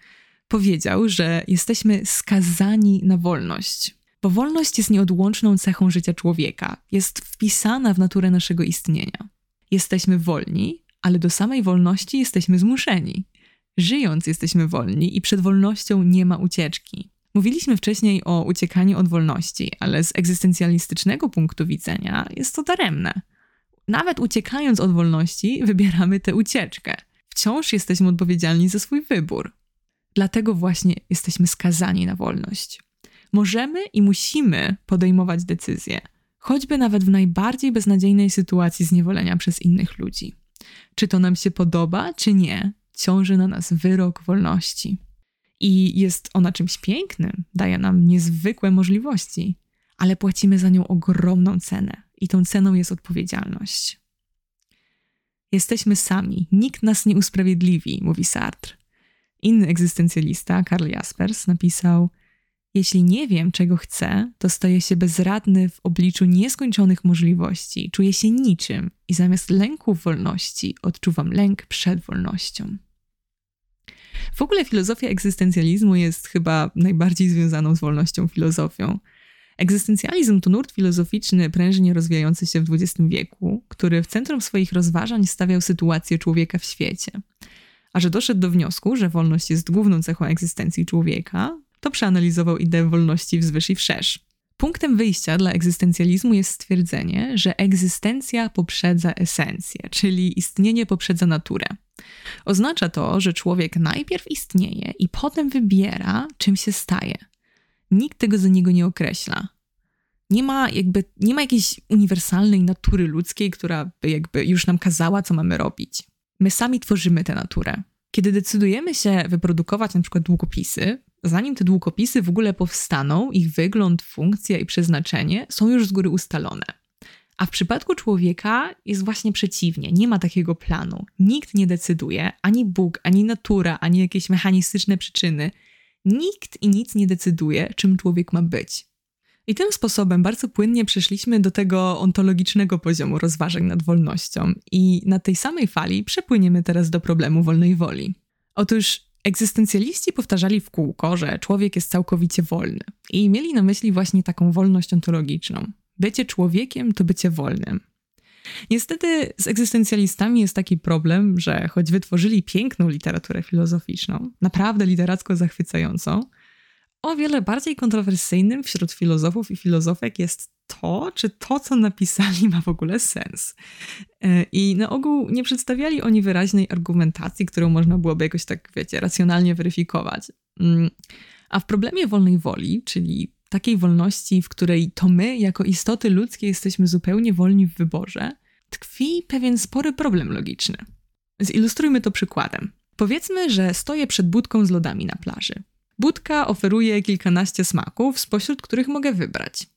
Speaker 1: powiedział, że jesteśmy skazani na wolność. Bo wolność jest nieodłączną cechą życia człowieka, jest wpisana w naturę naszego istnienia. Jesteśmy wolni, ale do samej wolności jesteśmy zmuszeni. Żyjąc jesteśmy wolni i przed wolnością nie ma ucieczki. Mówiliśmy wcześniej o uciekaniu od wolności, ale z egzystencjalistycznego punktu widzenia jest to daremne. Nawet uciekając od wolności, wybieramy tę ucieczkę. Wciąż jesteśmy odpowiedzialni za swój wybór. Dlatego właśnie jesteśmy skazani na wolność. Możemy i musimy podejmować decyzje, choćby nawet w najbardziej beznadziejnej sytuacji zniewolenia przez innych ludzi. Czy to nam się podoba, czy nie, ciąży na nas wyrok wolności. I jest ona czymś pięknym, daje nam niezwykłe możliwości, ale płacimy za nią ogromną cenę, i tą ceną jest odpowiedzialność. Jesteśmy sami, nikt nas nie usprawiedliwi, mówi Sartre. Inny egzystencjalista, Karl Jaspers, napisał: Jeśli nie wiem, czego chcę, to staję się bezradny w obliczu nieskończonych możliwości, czuję się niczym i zamiast lęku wolności odczuwam lęk przed wolnością. W ogóle filozofia egzystencjalizmu jest chyba najbardziej związaną z wolnością filozofią. Egzystencjalizm to nurt filozoficzny prężnie rozwijający się w XX wieku, który w centrum swoich rozważań stawiał sytuację człowieka w świecie. A że doszedł do wniosku, że wolność jest główną cechą egzystencji człowieka, to przeanalizował ideę wolności wzwyż i wszerz. Punktem wyjścia dla egzystencjalizmu jest stwierdzenie, że egzystencja poprzedza esencję, czyli istnienie poprzedza naturę. Oznacza to, że człowiek najpierw istnieje i potem wybiera, czym się staje. Nikt tego za niego nie określa. Nie ma jakby, nie ma jakiejś uniwersalnej natury ludzkiej, która by jakby już nam kazała, co mamy robić. My sami tworzymy tę naturę. Kiedy decydujemy się wyprodukować na przykład długopisy, zanim te długopisy w ogóle powstaną, ich wygląd, funkcja i przeznaczenie są już z góry ustalone. A w przypadku człowieka jest właśnie przeciwnie. Nie ma takiego planu. Nikt nie decyduje, ani Bóg, ani natura, ani jakieś mechanistyczne przyczyny. Nikt i nic nie decyduje, czym człowiek ma być. I tym sposobem bardzo płynnie przeszliśmy do tego ontologicznego poziomu rozważań nad wolnością, i na tej samej fali przepłyniemy teraz do problemu wolnej woli. Otóż egzystencjaliści powtarzali w kółko, że człowiek jest całkowicie wolny, i mieli na myśli właśnie taką wolność ontologiczną. Bycie człowiekiem to bycie wolnym. Niestety z egzystencjalistami jest taki problem, że choć wytworzyli piękną literaturę filozoficzną, naprawdę literacko zachwycającą, o wiele bardziej kontrowersyjnym wśród filozofów i filozofek jest to, czy to, co napisali, ma w ogóle sens. E, I na ogół nie przedstawiali oni wyraźnej argumentacji, którą można byłoby jakoś tak, wiecie, racjonalnie weryfikować. Mm. A w problemie wolnej woli, czyli takiej wolności, w której to my, jako istoty ludzkie, jesteśmy zupełnie wolni w wyborze, tkwi pewien spory problem logiczny. Zilustrujmy to przykładem. Powiedzmy, że stoję przed budką z lodami na plaży. Budka oferuje kilkanaście smaków, spośród których mogę wybrać.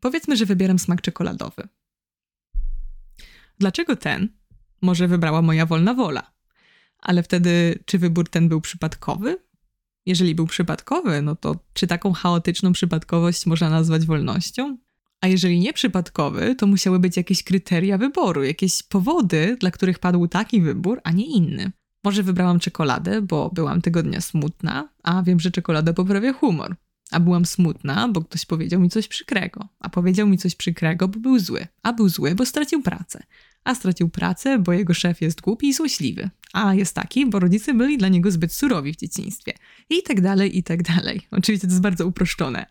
Speaker 1: Powiedzmy, że wybieram smak czekoladowy. Dlaczego ten? Może wybrała moja wolna wola. Ale wtedy, czy wybór ten był przypadkowy? Jeżeli był przypadkowy, no to czy taką chaotyczną przypadkowość można nazwać wolnością? A jeżeli nie przypadkowy, to musiały być jakieś kryteria wyboru, jakieś powody, dla których padł taki wybór, a nie inny. Może wybrałam czekoladę, bo byłam tego dnia smutna, a wiem, że czekolada poprawia humor. A byłam smutna, bo ktoś powiedział mi coś przykrego. A powiedział mi coś przykrego, bo był zły. A był zły, bo stracił pracę. A stracił pracę, bo jego szef jest głupi i złośliwy. A jest taki, bo rodzice byli dla niego zbyt surowi w dzieciństwie. I tak dalej, i tak dalej. Oczywiście to jest bardzo uproszczone.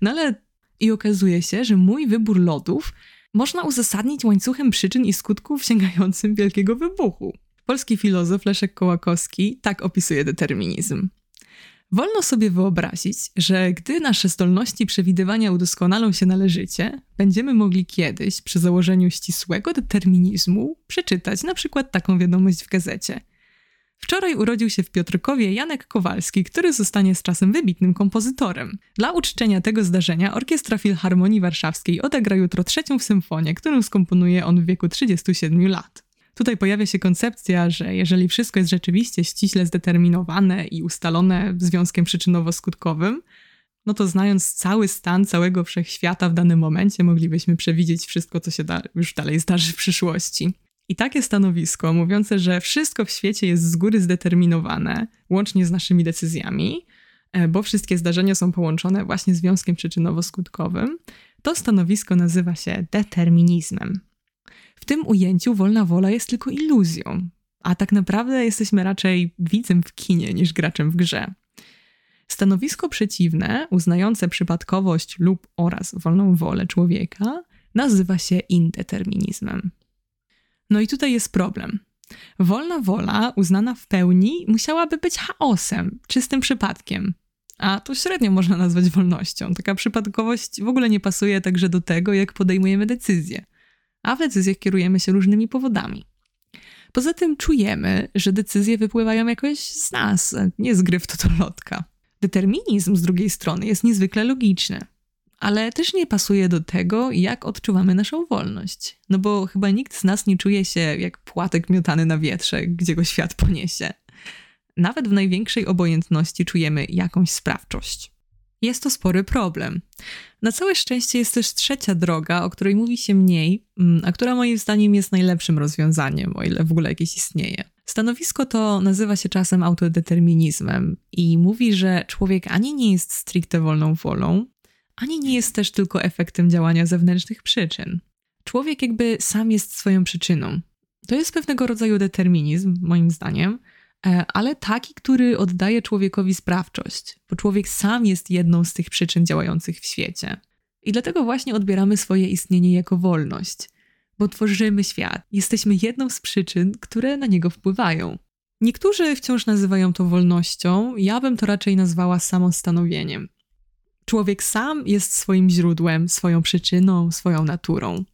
Speaker 1: No ale i okazuje się, że mój wybór lodów można uzasadnić łańcuchem przyczyn i skutków sięgającym wielkiego wybuchu. Polski filozof Leszek Kołakowski tak opisuje determinizm. Wolno sobie wyobrazić, że gdy nasze zdolności przewidywania udoskonalą się należycie, będziemy mogli kiedyś, przy założeniu ścisłego determinizmu, przeczytać na przykład taką wiadomość w gazecie. Wczoraj urodził się w Piotrkowie Janek Kowalski, który zostanie z czasem wybitnym kompozytorem. Dla uczczenia tego zdarzenia Orkiestra Filharmonii Warszawskiej odegra jutro trzecią symfonię, którą skomponuje on w wieku 37 lat. Tutaj pojawia się koncepcja, że jeżeli wszystko jest rzeczywiście ściśle zdeterminowane i ustalone związkiem przyczynowo-skutkowym, no to znając cały stan całego wszechświata w danym momencie, moglibyśmy przewidzieć wszystko, co się da, już dalej zdarzy w przyszłości. I takie stanowisko, mówiące, że wszystko w świecie jest z góry zdeterminowane, łącznie z naszymi decyzjami, e, bo wszystkie zdarzenia są połączone właśnie związkiem przyczynowo-skutkowym, to stanowisko nazywa się determinizmem. W tym ujęciu wolna wola jest tylko iluzją, a tak naprawdę jesteśmy raczej widzem w kinie niż graczem w grze. Stanowisko przeciwne, uznające przypadkowość lub oraz wolną wolę człowieka, nazywa się indeterminizmem. No i tutaj jest problem. Wolna wola, uznana w pełni, musiałaby być chaosem, czystym przypadkiem. A to średnio można nazwać wolnością. Taka przypadkowość w ogóle nie pasuje także do tego, jak podejmujemy decyzje a w decyzjach kierujemy się różnymi powodami. Poza tym czujemy, że decyzje wypływają jakoś z nas, nie z gry w totolotka. Determinizm z drugiej strony jest niezwykle logiczny, ale też nie pasuje do tego, jak odczuwamy naszą wolność. No bo chyba nikt z nas nie czuje się jak płatek miotany na wietrze, gdzie go świat poniesie. Nawet w największej obojętności czujemy jakąś sprawczość. Jest to spory problem. Na całe szczęście jest też trzecia droga, o której mówi się mniej, mm, a która moim zdaniem jest najlepszym rozwiązaniem, o ile w ogóle jakieś istnieje. Stanowisko to nazywa się czasem autodeterminizmem i mówi, że człowiek ani nie jest stricte wolną wolą, ani nie jest też tylko efektem działania zewnętrznych przyczyn. Człowiek jakby sam jest swoją przyczyną. To jest pewnego rodzaju determinizm, moim zdaniem, ale taki, który oddaje człowiekowi sprawczość, bo człowiek sam jest jedną z tych przyczyn działających w świecie. I dlatego właśnie odbieramy swoje istnienie jako wolność, bo tworzymy świat, jesteśmy jedną z przyczyn, które na niego wpływają. Niektórzy wciąż nazywają to wolnością, ja bym to raczej nazwała samostanowieniem. Człowiek sam jest swoim źródłem, swoją przyczyną, swoją naturą.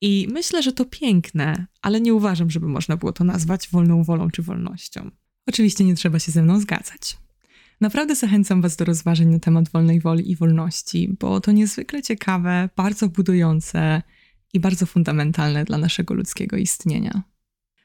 Speaker 1: I myślę, że to piękne, ale nie uważam, żeby można było to nazwać wolną wolą czy wolnością. Oczywiście nie trzeba się ze mną zgadzać. Naprawdę zachęcam Was do rozważań na temat wolnej woli i wolności, bo to niezwykle ciekawe, bardzo budujące i bardzo fundamentalne dla naszego ludzkiego istnienia.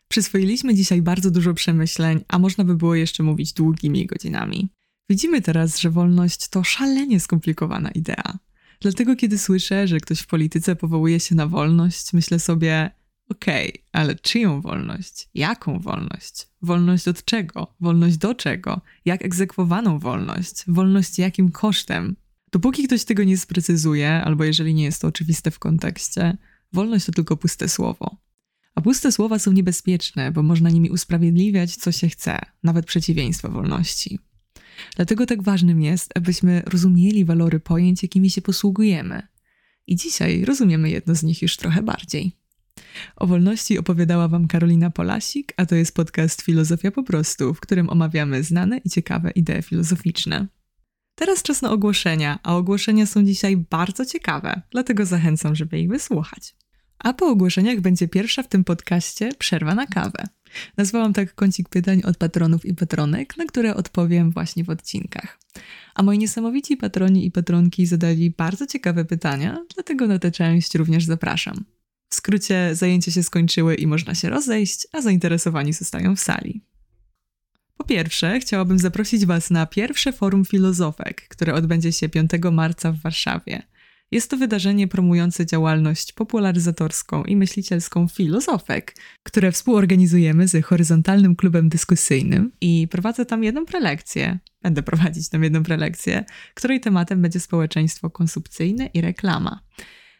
Speaker 1: Przyswoiliśmy dzisiaj bardzo dużo przemyśleń, a można by było jeszcze mówić długimi godzinami. Widzimy teraz, że wolność to szalenie skomplikowana idea. Dlatego, kiedy słyszę, że ktoś w polityce powołuje się na wolność, myślę sobie: okej, okay, ale czyją wolność? Jaką wolność? Wolność od czego? Wolność do czego? Jak egzekwowaną wolność? Wolność jakim kosztem? Dopóki ktoś tego nie sprecyzuje, albo jeżeli nie jest to oczywiste w kontekście, wolność to tylko puste słowo. A puste słowa są niebezpieczne, bo można nimi usprawiedliwiać, co się chce, nawet przeciwieństwo wolności. Dlatego tak ważnym jest, abyśmy rozumieli walory pojęć, jakimi się posługujemy. I dzisiaj rozumiemy jedno z nich już trochę bardziej. O wolności opowiadała Wam Karolina Polasik, a to jest podcast Filozofia po prostu, w którym omawiamy znane i ciekawe idee filozoficzne. Teraz czas na ogłoszenia, a ogłoszenia są dzisiaj bardzo ciekawe, dlatego zachęcam, żeby ich wysłuchać. A po ogłoszeniach będzie pierwsza w tym podcaście przerwa na kawę. Nazwałam tak kącik pytań od patronów i patronek, na które odpowiem właśnie w odcinkach. A moi niesamowici patroni i patronki zadali bardzo ciekawe pytania, dlatego na tę część również zapraszam. W skrócie, zajęcia się skończyły i można się rozejść, a zainteresowani zostają w sali. Po pierwsze, chciałabym zaprosić Was na pierwsze forum filozofek, które odbędzie się 5 marca w Warszawie. Jest to wydarzenie promujące działalność popularyzatorską i myślicielską filozofek, które współorganizujemy z Horyzontalnym Klubem Dyskusyjnym i prowadzę tam jedną prelekcję. Będę prowadzić tam jedną prelekcję, której tematem będzie społeczeństwo konsumpcyjne i reklama.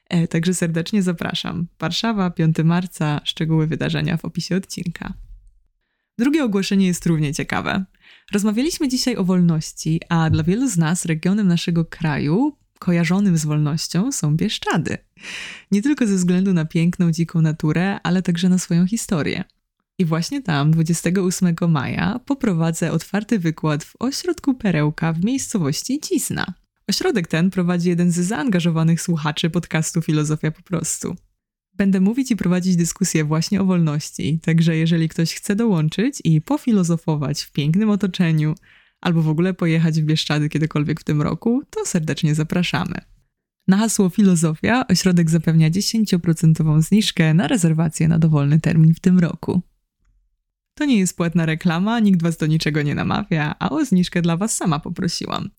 Speaker 1: E, także serdecznie zapraszam. Warszawa, 5 marca, szczegóły wydarzenia w opisie odcinka. Drugie ogłoszenie jest równie ciekawe. Rozmawialiśmy dzisiaj o wolności, a dla wielu z nas regionem naszego kraju kojarzonym z wolnością są Bieszczady. Nie tylko ze względu na piękną, dziką naturę, ale także na swoją historię. I właśnie tam, 28 maja, poprowadzę otwarty wykład w ośrodku Perełka w miejscowości Cisna. Ośrodek ten prowadzi jeden z zaangażowanych słuchaczy podcastu Filozofia po prostu. Będę mówić i prowadzić dyskusję właśnie o wolności, także jeżeli ktoś chce dołączyć i pofilozofować w pięknym otoczeniu, albo w ogóle pojechać w Bieszczady kiedykolwiek w tym roku, to serdecznie zapraszamy. Na hasło Filozofia ośrodek zapewnia 10% zniżkę na rezerwację na dowolny termin w tym roku. To nie jest płatna reklama, nikt was do niczego nie namawia, a o zniżkę dla was sama poprosiłam.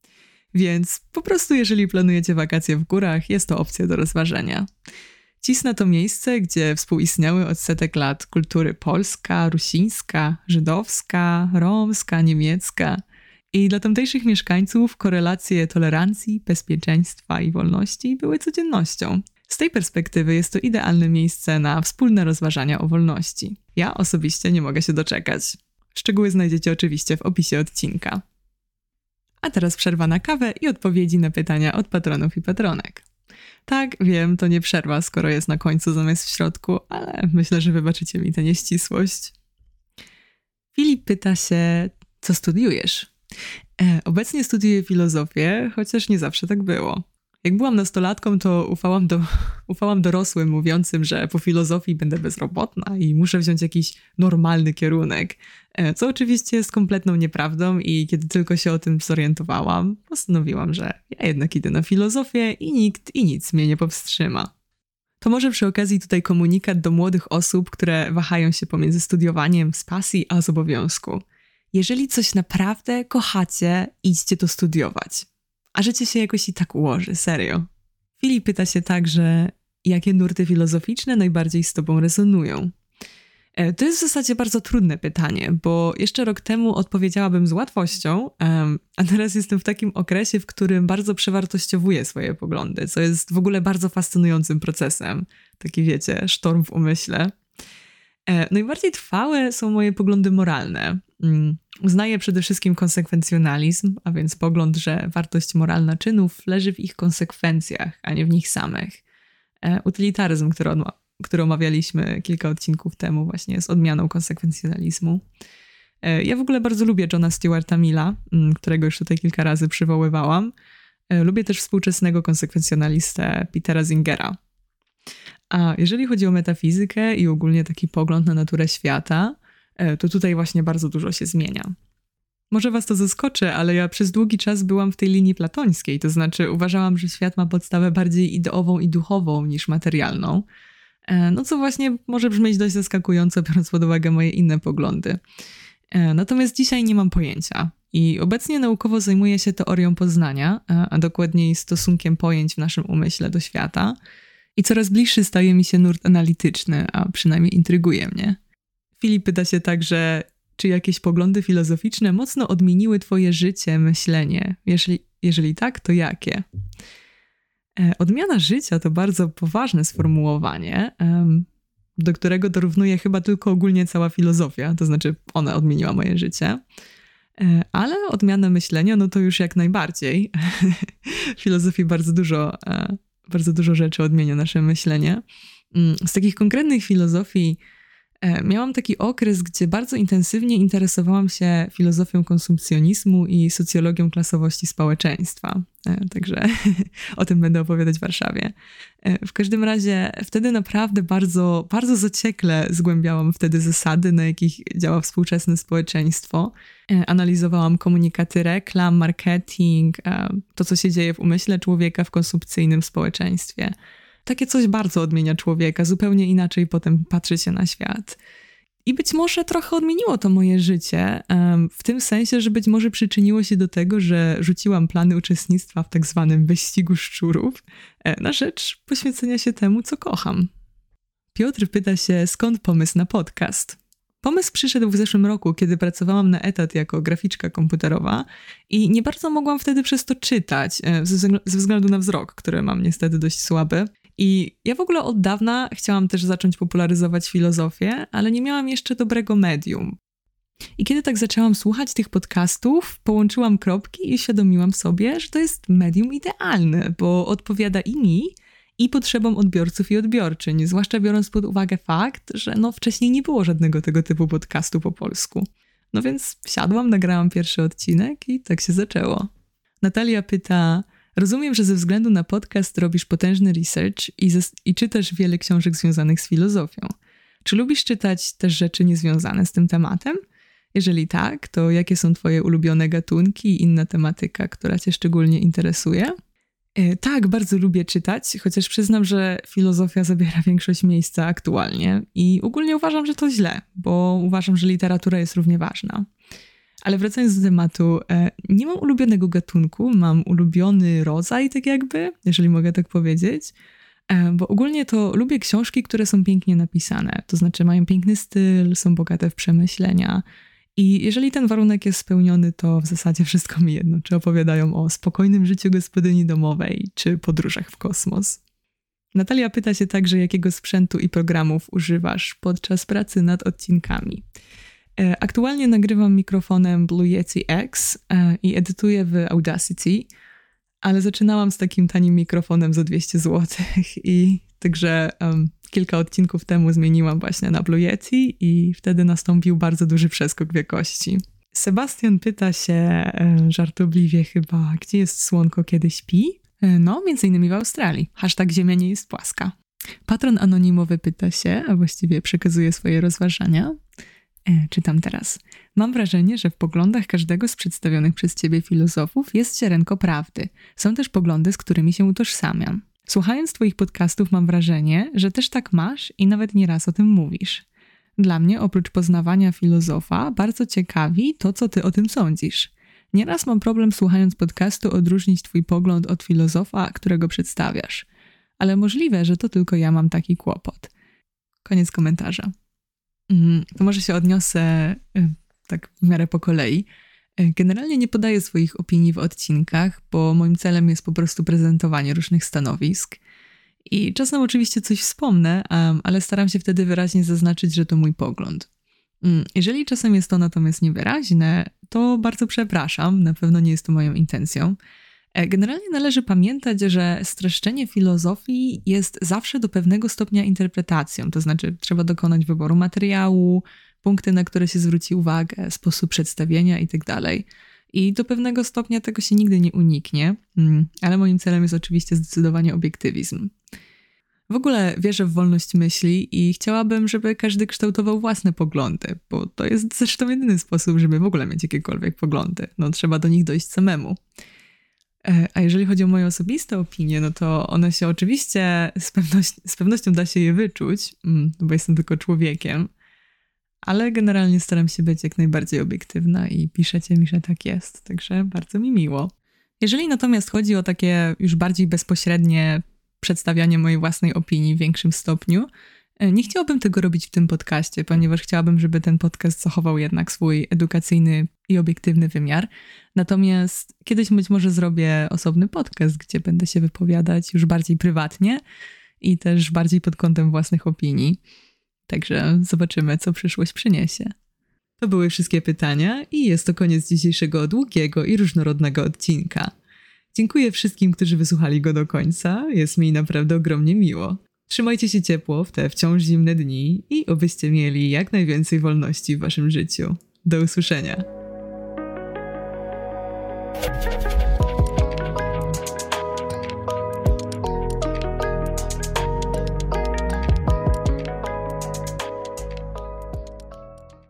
Speaker 1: Więc po prostu, jeżeli planujecie wakacje w górach, jest to opcja do rozważenia. Cisna to miejsce, gdzie współistniały od setek lat kultury polska, rusińska, żydowska, romska, niemiecka. I dla tamtejszych mieszkańców korelacje tolerancji, bezpieczeństwa i wolności były codziennością. Z tej perspektywy jest to idealne miejsce na wspólne rozważania o wolności. Ja osobiście nie mogę się doczekać. Szczegóły znajdziecie oczywiście w opisie odcinka. A teraz przerwa na kawę i odpowiedzi na pytania od patronów i patronek. Tak, wiem, to nie przerwa, skoro jest na końcu zamiast w środku, ale myślę, że wybaczycie mi tę nieścisłość. Filip pyta się, co studiujesz? E, obecnie studiuję filozofię, chociaż nie zawsze tak było. Jak byłam nastolatką, to ufałam, do, <laughs> ufałam dorosłym mówiącym, że po filozofii będę bezrobotna i muszę wziąć jakiś normalny kierunek. E, co oczywiście jest kompletną nieprawdą, i kiedy tylko się o tym zorientowałam, postanowiłam, że ja jednak idę na filozofię i nikt i nic mnie nie powstrzyma. To może przy okazji tutaj komunikat do młodych osób, które wahają się pomiędzy studiowaniem z pasji a z obowiązku. Jeżeli coś naprawdę kochacie, idźcie to studiować. A życie się jakoś i tak ułoży, serio. Filip pyta się także, jakie nurty filozoficzne najbardziej z tobą rezonują. E, to jest w zasadzie bardzo trudne pytanie, bo jeszcze rok temu odpowiedziałabym z łatwością, a teraz jestem w takim okresie, w którym bardzo przewartościowuję swoje poglądy, co jest w ogóle bardzo fascynującym procesem. Taki wiecie, sztorm w umyśle. E, najbardziej trwałe są moje poglądy moralne. Uznaję przede wszystkim konsekwencjonalizm, a więc pogląd, że wartość moralna czynów leży w ich konsekwencjach, a nie w nich samych. E, utylitaryzm, który, który omawialiśmy kilka odcinków temu, właśnie jest odmianą konsekwencjonalizmu. E, ja w ogóle bardzo lubię Johna Stewarta Milla, mm, którego już tutaj kilka razy przywoływałam. Lubię też współczesnego konsekwencjonalistę Petera Zingera. A jeżeli chodzi o metafizykę i ogólnie taki pogląd na naturę świata, e, to tutaj właśnie bardzo dużo się zmienia. Może was to zaskoczy, ale ja przez długi czas byłam w tej linii platońskiej, to znaczy uważałam, że świat ma podstawę bardziej ideową i duchową niż materialną. E, no co właśnie może brzmieć dość zaskakująco, biorąc pod uwagę moje inne poglądy. E, natomiast dzisiaj nie mam pojęcia. I obecnie naukowo zajmuję się teorią poznania, a dokładniej stosunkiem pojęć w naszym umyśle do świata. I coraz bliższy staje mi się nurt analityczny, a przynajmniej intryguje mnie. Filip pyta się także, czy jakieś poglądy filozoficzne mocno odmieniły Twoje życie, myślenie? Jeżeli, jeżeli tak, to jakie? E, odmiana życia to bardzo poważne sformułowanie, do którego dorównuje chyba tylko ogólnie cała filozofia, to znaczy ona odmieniła moje życie. E, ale odmiana myślenia, no to już jak najbardziej. <laughs> w filozofii bardzo dużo, e, bardzo dużo rzeczy odmienia nasze myślenie. Mm, z takich konkretnych filozofii miałam taki okres, gdzie bardzo intensywnie interesowałam się filozofią konsumpcjonizmu i socjologią klasowości społeczeństwa. E, także <laughs> o tym będę opowiadać w Warszawie. E, w każdym razie wtedy naprawdę bardzo, bardzo zaciekle zgłębiałam wtedy zasady, na jakich działa współczesne społeczeństwo. Analizowałam komunikaty reklam, marketing, to co się dzieje w umyśle człowieka w konsumpcyjnym społeczeństwie. Takie coś bardzo odmienia człowieka, zupełnie inaczej potem patrzy się na świat. I być może trochę odmieniło to moje życie, w tym sensie, że być może przyczyniło się do tego, że rzuciłam plany uczestnictwa w tak zwanym wyścigu szczurów e, na rzecz poświęcenia się temu, co kocham. Piotr pyta się, skąd pomysł na podcast? Pomysł przyszedł w zeszłym roku, kiedy pracowałam na etat jako graficzka komputerowa i nie bardzo mogłam wtedy przez to czytać, e, ze względu na wzrok, który mam niestety dość słaby. I ja w ogóle od dawna chciałam też zacząć popularyzować filozofię, ale nie miałam jeszcze dobrego medium. I kiedy tak zaczęłam słuchać tych podcastów, połączyłam kropki i świadomiłam sobie, że to jest medium idealne, bo odpowiada i mi, i potrzebom odbiorców i odbiorczyń, zwłaszcza biorąc pod uwagę fakt, że no wcześniej nie było żadnego tego typu podcastu po polsku. No więc wsiadłam, nagrałam pierwszy odcinek i tak się zaczęło. Natalia pyta, Rozumiem, że ze względu na podcast robisz potężny research i, i czytasz wiele książek związanych z filozofią. Czy lubisz czytać też rzeczy niezwiązane z tym tematem? Jeżeli tak, to jakie są Twoje ulubione gatunki i inna tematyka, która Cię szczególnie interesuje? E, tak, bardzo lubię czytać, chociaż przyznam, że filozofia zabiera <laughs> większość miejsca aktualnie i ogólnie uważam, że to źle, bo uważam, że literatura jest równie ważna. Ale wracając do tematu, e, nie mam ulubionego gatunku, mam ulubiony rodzaj, tak jakby, jeżeli mogę tak powiedzieć. E, bo ogólnie to lubię książki, które są pięknie napisane, to znaczy mają piękny styl, są bogate w przemyślenia. I jeżeli ten warunek jest spełniony, to w zasadzie wszystko mi jedno, czy opowiadają o spokojnym życiu gospodyni domowej, czy podróżach w kosmos. Natalia pyta się także, jakiego sprzętu i programów używasz podczas pracy nad odcinkami. E, aktualnie nagrywam mikrofonem Blue Yeti X e, i edytuję w Audacity, ale zaczynałam z takim tanim mikrofonem za 200 zł i także um, kilka odcinków temu zmieniłam właśnie na Blue Yeti i wtedy nastąpił bardzo duży przeskok w jakości. Sebastian pyta się e, żartobliwie chyba, gdzie jest słonko, kiedy śpi? No, między innymi w Australii. Hashtag Ziemia nie jest płaska. Patron anonimowy pyta się, a właściwie przekazuje swoje rozważania. E, czytam teraz. Mam wrażenie, że w poglądach każdego z przedstawionych przez ciebie filozofów jest ziarenko prawdy. Są też poglądy, z którymi się utożsamiam. Słuchając twoich podcastów mam wrażenie, że też tak masz i nawet nieraz o tym mówisz. Dla mnie, oprócz poznawania filozofa, bardzo ciekawi to, co ty o tym sądzisz. Nieraz mam problem słuchając podcastu odróżnić twój pogląd od filozofa, którego przedstawiasz. Ale możliwe, że to tylko ja mam taki kłopot. Koniec komentarza. Mhm, to może się odniosę y, tak w miarę po kolei. Y, generalnie nie podaję swoich opinii w odcinkach, bo moim celem jest po prostu prezentowanie różnych stanowisk. I czasem oczywiście coś wspomnę, ale staram się wtedy wyraźnie zaznaczyć, że to mój pogląd. Mm, jeżeli czasem jest to natomiast niewyraźne, to bardzo przepraszam, na pewno nie jest to moją intencją. E, generalnie należy pamiętać, że streszczenie filozofii jest zawsze do pewnego stopnia interpretacją, to znaczy trzeba dokonać wyboru materiału, punkty, na które się zwróci uwagę, sposób przedstawienia itd. Tak I do pewnego stopnia tego się nigdy nie uniknie, mm, ale moim celem jest oczywiście zdecydowanie obiektywizm. W ogóle wierzę w wolność myśli i chciałabym, żeby każdy kształtował własne poglądy, bo to jest zresztą jedyny sposób, żeby w ogóle mieć jakiekolwiek poglądy. No, trzeba do nich dojść samemu. E, a jeżeli chodzi o moje osobiste opinie, no to one się oczywiście z, z pewnością da się je wyczuć, mm, bo jestem tylko człowiekiem, ale generalnie staram się być jak najbardziej obiektywna i piszecie mi, że tak jest, także bardzo mi miło. Jeżeli natomiast chodzi o takie już bardziej bezpośrednie przedstawianie mojej własnej opinii w większym stopniu, nie chciałabym tego robić w tym podcaście, ponieważ chciałabym, żeby ten podcast zachował jednak swój edukacyjny i obiektywny wymiar. Natomiast kiedyś być może zrobię osobny podcast, gdzie będę się wypowiadać już bardziej prywatnie i też bardziej pod kątem własnych opinii. Także zobaczymy, co przyszłość przyniesie. To były wszystkie pytania i jest to koniec dzisiejszego długiego i różnorodnego odcinka. Dziękuję wszystkim, którzy wysłuchali go do końca. Jest mi naprawdę ogromnie miło. Trzymajcie się ciepło w te wciąż zimne dni i obyście mieli jak najwięcej wolności w waszym życiu. Do usłyszenia.